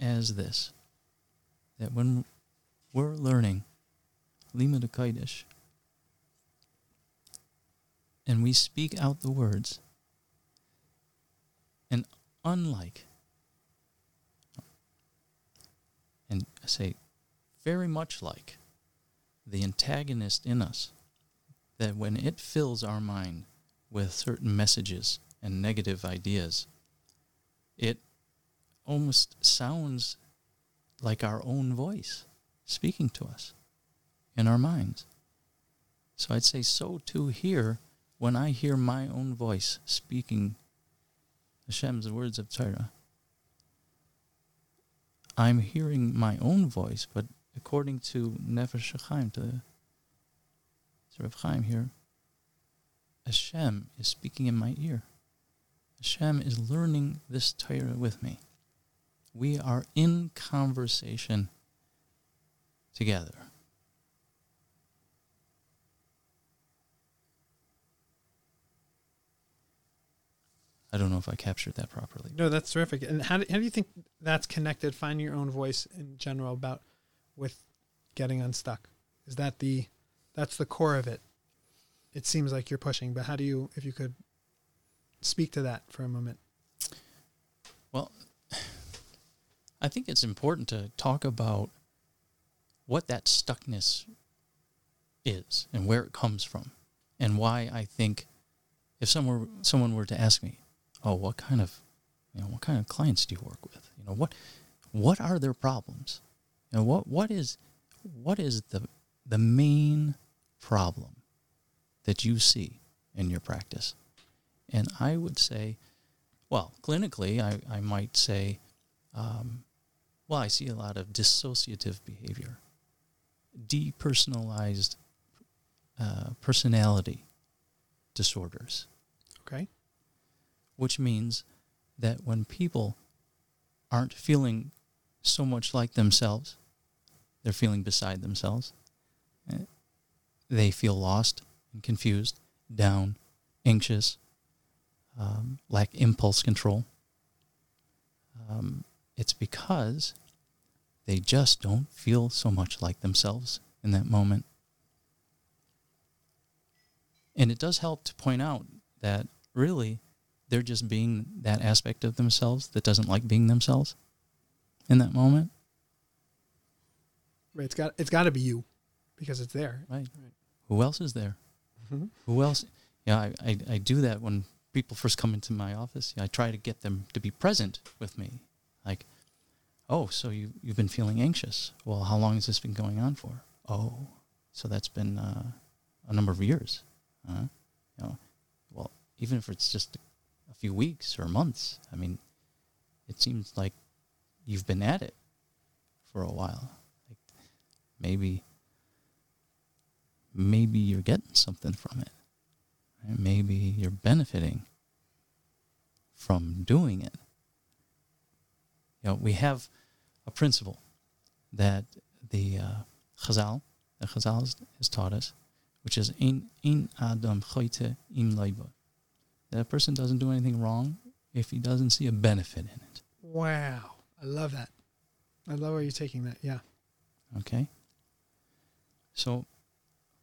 as this, that when we're learning Limudei Kodesh, and we speak out the words, and unlike, and I say very much like the antagonist in us, that when it fills our mind with certain messages and negative ideas, it almost sounds like our own voice speaking to us in our minds. So I'd say so too here when I hear my own voice speaking Hashem's words of Torah. I'm hearing my own voice, but according to Nefesh Chaim, to, to Rav Chaim here, Hashem is speaking in my ear. Hashem is learning this Torah with me. We are in conversation together. I don't know if I captured that properly. No, that's terrific. And how do, how do you think that's connected? Finding your own voice in general about with getting unstuck. Is that the that's the core of it? It seems like you're pushing, but how do you if you could speak to that for a moment? Well, I think it's important to talk about what that stuckness is and where it comes from, and why I think if someone someone were to ask me, "Oh, what kind of you know what kind of clients do you work with? You know what what are their problems? You know what what is what is the the main problem that you see in your practice?" And I would say, well, clinically, I, I might say, um, well, I see a lot of dissociative behavior, depersonalized uh, personality disorders, Okay. which means that when people aren't feeling so much like themselves, they're feeling beside themselves. Uh, They feel lost and confused, down, anxious, um, lack impulse control. Um, it's because they just don't feel so much like themselves in that moment. And it does help to point out that really they're just being that aspect of themselves that doesn't like being themselves in that moment. Right. It's got it's got to be you because it's there. Right. Right. Who else is there? Mm-hmm. Who else? Yeah, I, I, I do that when people first come into my office. I try to get them to be present with me. Like, oh, so you, you've been feeling anxious. Well, how long has this been going on for? Oh, so that's been uh, a number of years. Uh, you know, well, even if it's just a few weeks or months, I mean, it seems like you've been at it for a while. Maybe maybe you're getting something from it. Right? Maybe you're benefiting from doing it. You know, we have a principle that the uh, Chazal, the Chazal has, has taught us, which is in in adam choite im leiba. That a person doesn't do anything wrong if he doesn't see a benefit in it. Wow. I love that. I love where you're taking that. Yeah. Okay? So,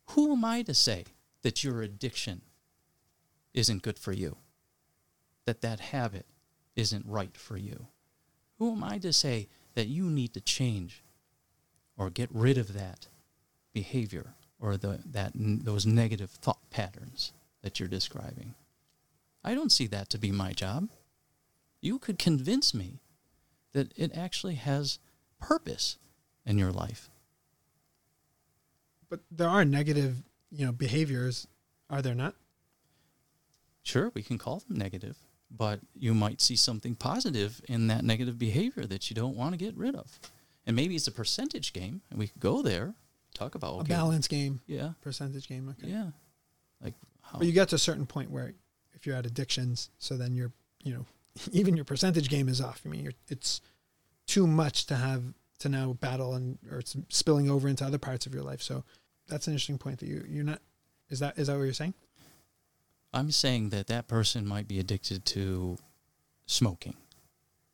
who am I to say that your addiction isn't good for you? That that habit isn't right for you? Who am I to say that you need to change or get rid of that behavior or the, that, those negative thought patterns that you're describing? I don't see that to be my job. You could convince me that it actually has purpose in your life. But there are negative, you know, behaviors, are there not? Sure, we can call them negative, but you might see something positive in that negative behavior that you don't want to get rid of. And maybe it's a percentage game, and we could go there, talk about A balance game, yeah, percentage game. Okay. yeah, like how, But you get to a certain point where if you're at addictions, so then you're, you know, even your percentage game is off. I mean, you're, it's too much to have to now battle and or it's spilling over into other parts of your life. So that's an interesting point that you you're not. Is that is that what you're saying? I'm saying that that person might be addicted to smoking,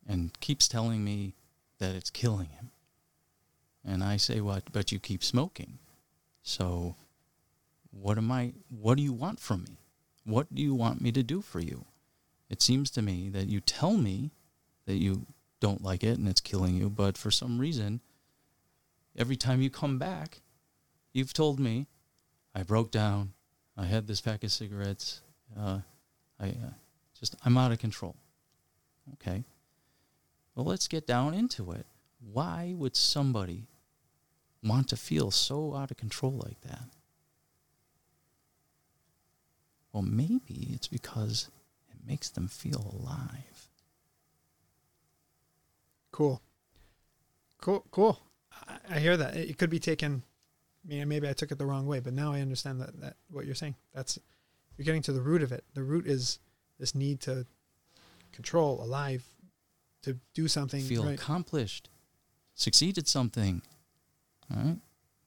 and keeps telling me that it's killing him. And I say, "What? But you keep smoking, so what am I? What do you want from me? What do you want me to do for you?" It seems to me that you tell me that you don't like it and it's killing you, but for some reason, every time you come back, you've told me, I broke down, I had this pack of cigarettes, uh, I uh, just, I'm out of control. Okay. Well, let's get down into it. Why would somebody want to feel so out of control like that? Well, maybe it's because it makes them feel alive. Cool. Cool. Cool. I, I hear that. It could be taken. I mean, maybe I took it the wrong way, but now I understand that, that what you're saying. That's you're getting to the root of it. The root is this need to control, alive, to do something. feel right. accomplished, succeed at something. All right,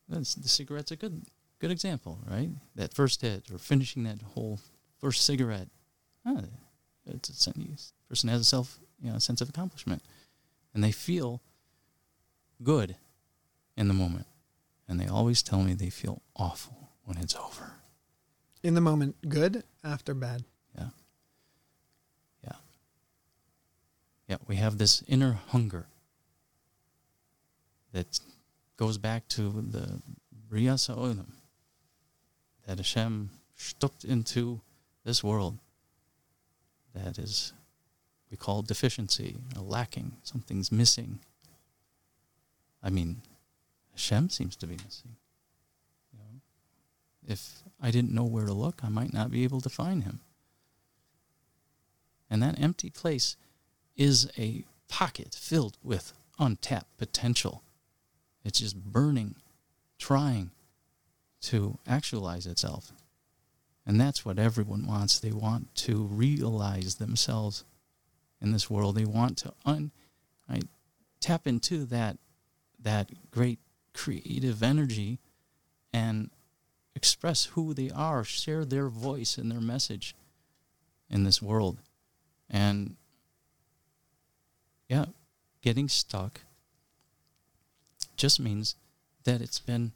that's the cigarette's a good good example, right? That first hit or finishing that whole first cigarette. Ah, it's a person has a self, you know, sense of accomplishment, and they feel good in the moment, and they always tell me they feel awful when it's over. in the moment, good. After bad. Yeah. Yeah. Yeah, we have this inner hunger that goes back to the Bria Sa'olam that Hashem stooped into this world that is, we call deficiency, lacking, something's missing. I mean, Hashem seems to be missing. You know, if I didn't know where to look, I might not be able to find him. And that empty place is a pocket filled with untapped potential. It's just burning, trying to actualize itself. And that's what everyone wants. They want to realize themselves in this world. They want to un, tap into that that great creative energy and express who they are, share their voice and their message in this world. And yeah, getting stuck just means that it's been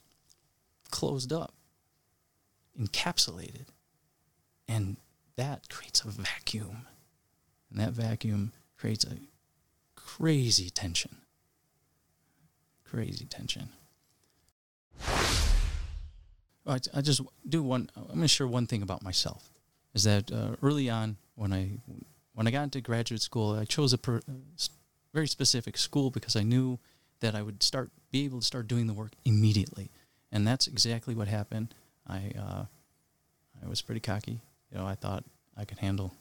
closed up, encapsulated. And that creates a vacuum. And that vacuum creates a crazy tension. Crazy tension. I, I just do one. I'm going to share one thing about myself. Is that uh, early on when I when I got into graduate school, I chose a per, very specific school because I knew that I would start be able to start doing the work immediately, and that's exactly what happened. I uh, I was pretty cocky. You know, I thought I could handle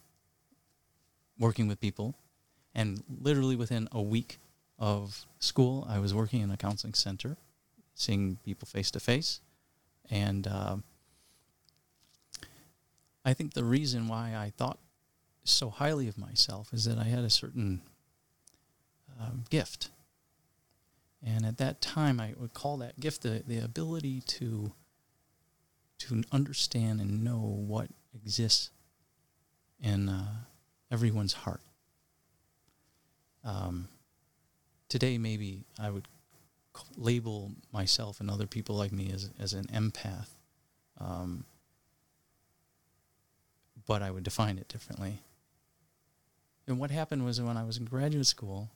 working with people, and literally within a week of school, I was working in a counseling center, seeing people face to face, and uh, I think the reason why I thought so highly of myself is that I had a certain um, gift. And at that time, I would call that gift the, the ability to, to understand and know what exists in uh, everyone's heart. Um, today, maybe I would label myself and other people like me as, as an empath. Um, but I would define it differently. And what happened was when I was in graduate school,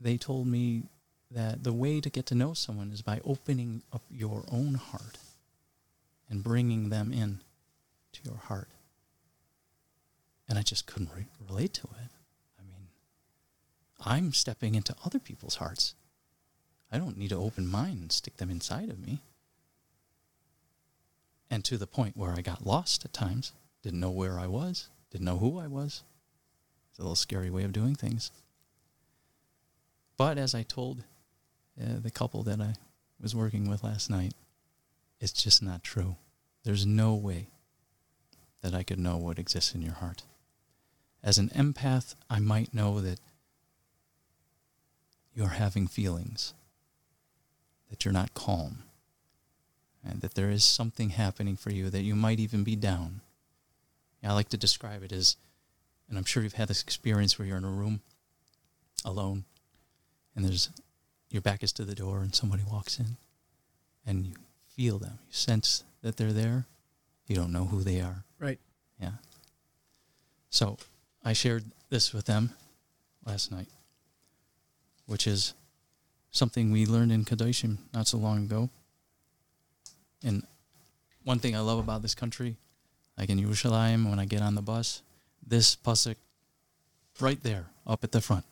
they told me that the way to get to know someone is by opening up your own heart and bringing them in to your heart. And I just couldn't re- relate to it. I mean, I'm stepping into other people's hearts. I don't need to open mine and stick them inside of me. And to the point where I got lost at times, didn't know where I was, didn't know who I was. It's a little scary way of doing things. But as I told uh, the couple that I was working with last night, it's just not true. There's no way that I could know what exists in your heart. As an empath, I might know that you're having feelings, that you're not calm, and that there is something happening for you, that you might even be down. I like to describe it as, and I'm sure you've had this experience where you're in a room alone and there's your back is to the door and somebody walks in and you feel them. You sense that they're there. You don't know who they are. Right. Yeah. So I shared this with them last night, which is something we learned in Kedoshim not so long ago. And one thing I love about this country, like in Yerushalayim, when I get on the bus, this pasuk right there, up at the front,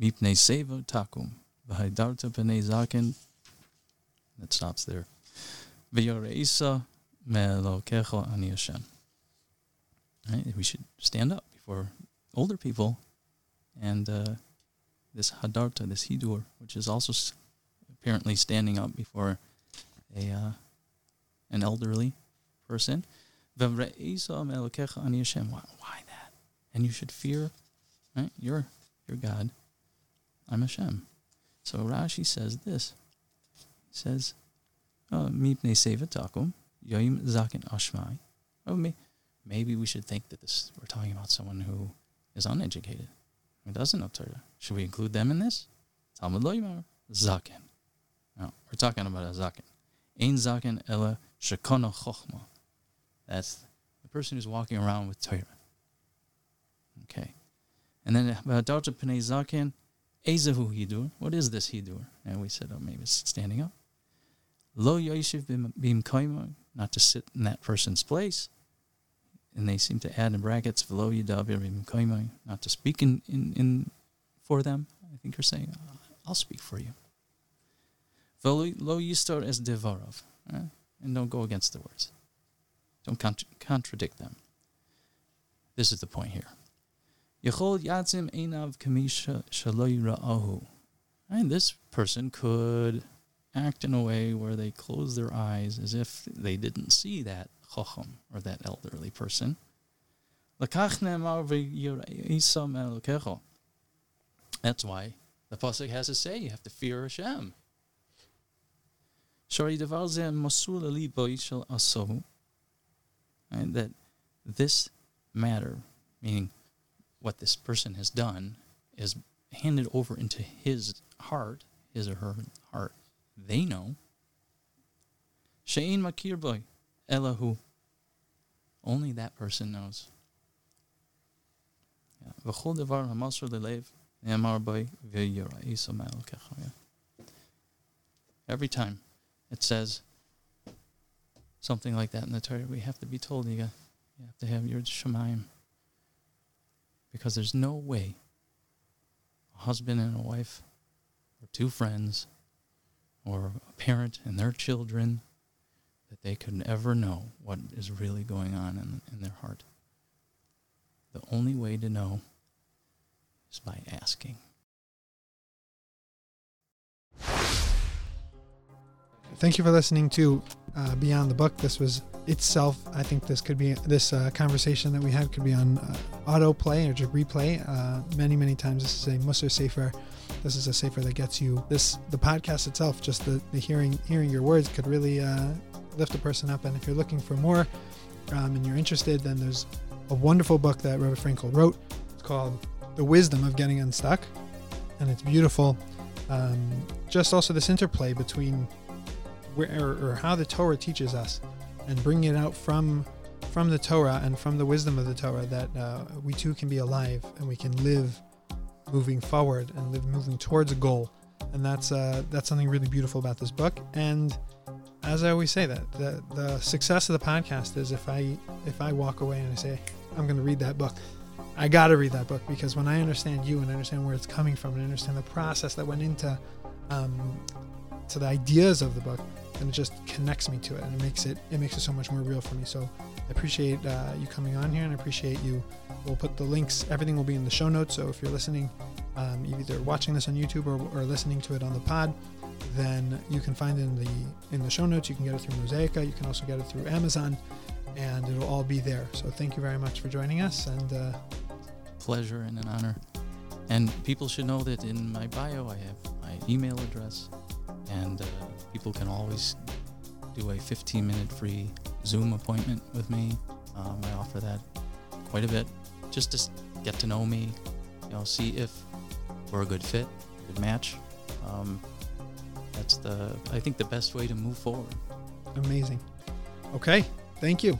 Mipnei Seva Takum. V'haidarta Pnei Zaken. It stops there. V'yoreisa me'elokecha ani Hashem. Right? We should stand up before older people and uh, this hadarta, this hidur, which is also apparently standing up before a uh, an elderly person. Why, why that? And you should fear, right? Your your God I'm Hashem. So Rashi says this. He says, oh, Sevatakum, Yoim Ashmai. Oh, maybe we should think that this we're talking about someone who is uneducated, who doesn't know Torah. Should we include them in this? Talmud Lo Zakin. No, we're talking about a zaken. Ein zaken Ella Shekona Chochma. That's the person who's walking around with Torah. Okay. And then uh, Dauta Pnei Zakin, Ezehu hidur. What is this hidur? And we said, oh, maybe it's standing up. Lo yoshiv bim not to sit in that person's place. And they seem to add in brackets, bim kaima, not to speak in, in, in for them. I think you're saying, I'll speak for you. V'lo yistor es devarov. Eh? And don't go against the words. Don't contra- contradict them. This is the point here. Ra'ahu. And this person could act in a way where they close their eyes as if they didn't see that or that elderly person. That's why the pasuk has to say you have to fear Hashem. And that this matter, meaning what this person has done, is handed over into his heart, his or her heart. They know. Shain Makirboy Elahu only that person knows. Yeah. Every time it says something like that in the Torah, we have to be told you, you have to have your shemaim. Because there's no way a husband and a wife, or two friends, or a parent and their children, that they could ever know what is really going on in, in their heart. The only way to know is by asking. Thank you for listening to uh, Beyond the Book. This was itself, I think this could be, this uh, conversation that we had could be on uh, autoplay or just replay uh, many, many times. This is a Musar Sefer. This is a Sefer that gets you this, the podcast itself, just the, the hearing, hearing your words could really uh, lift a person up. And if you're looking for more um, and you're interested, then there's a wonderful book that Rebbe Frankel wrote. It's called The Wisdom of Getting Unstuck. And it's beautiful. Um, just also this interplay between where or how the Torah teaches us and bringing it out from from the Torah and from the wisdom of the Torah that uh, we too can be alive and we can live moving forward and live moving towards a goal. And that's uh, that's something really beautiful about this book. And as I always say, that the, the success of the podcast is if I if I walk away and I say I'm going to read that book, I got to read that book because when I understand you and understand where it's coming from and understand the process that went into um, to the ideas of the book, and it just connects me to it and it makes it it makes it so much more real for me. So I appreciate uh, you coming on here and I appreciate you. We'll put the links. Everything will be in the show notes. So if you're listening, um, either watching this on YouTube or, or listening to it on the pod, then you can find it in the in the show notes. You can get it through Mosaica. You can also get it through Amazon, and it'll all be there. So thank you very much for joining us. And uh, pleasure and an honor. And people should know that in my bio, I have my email address, and uh, people can always do a 15 minute free Zoom appointment with me. Um, I offer that quite a bit just to get to know me, you know, see if we're a good fit, good match. Um, that's the, I think, the best way to move forward. Amazing. Okay. Thank you.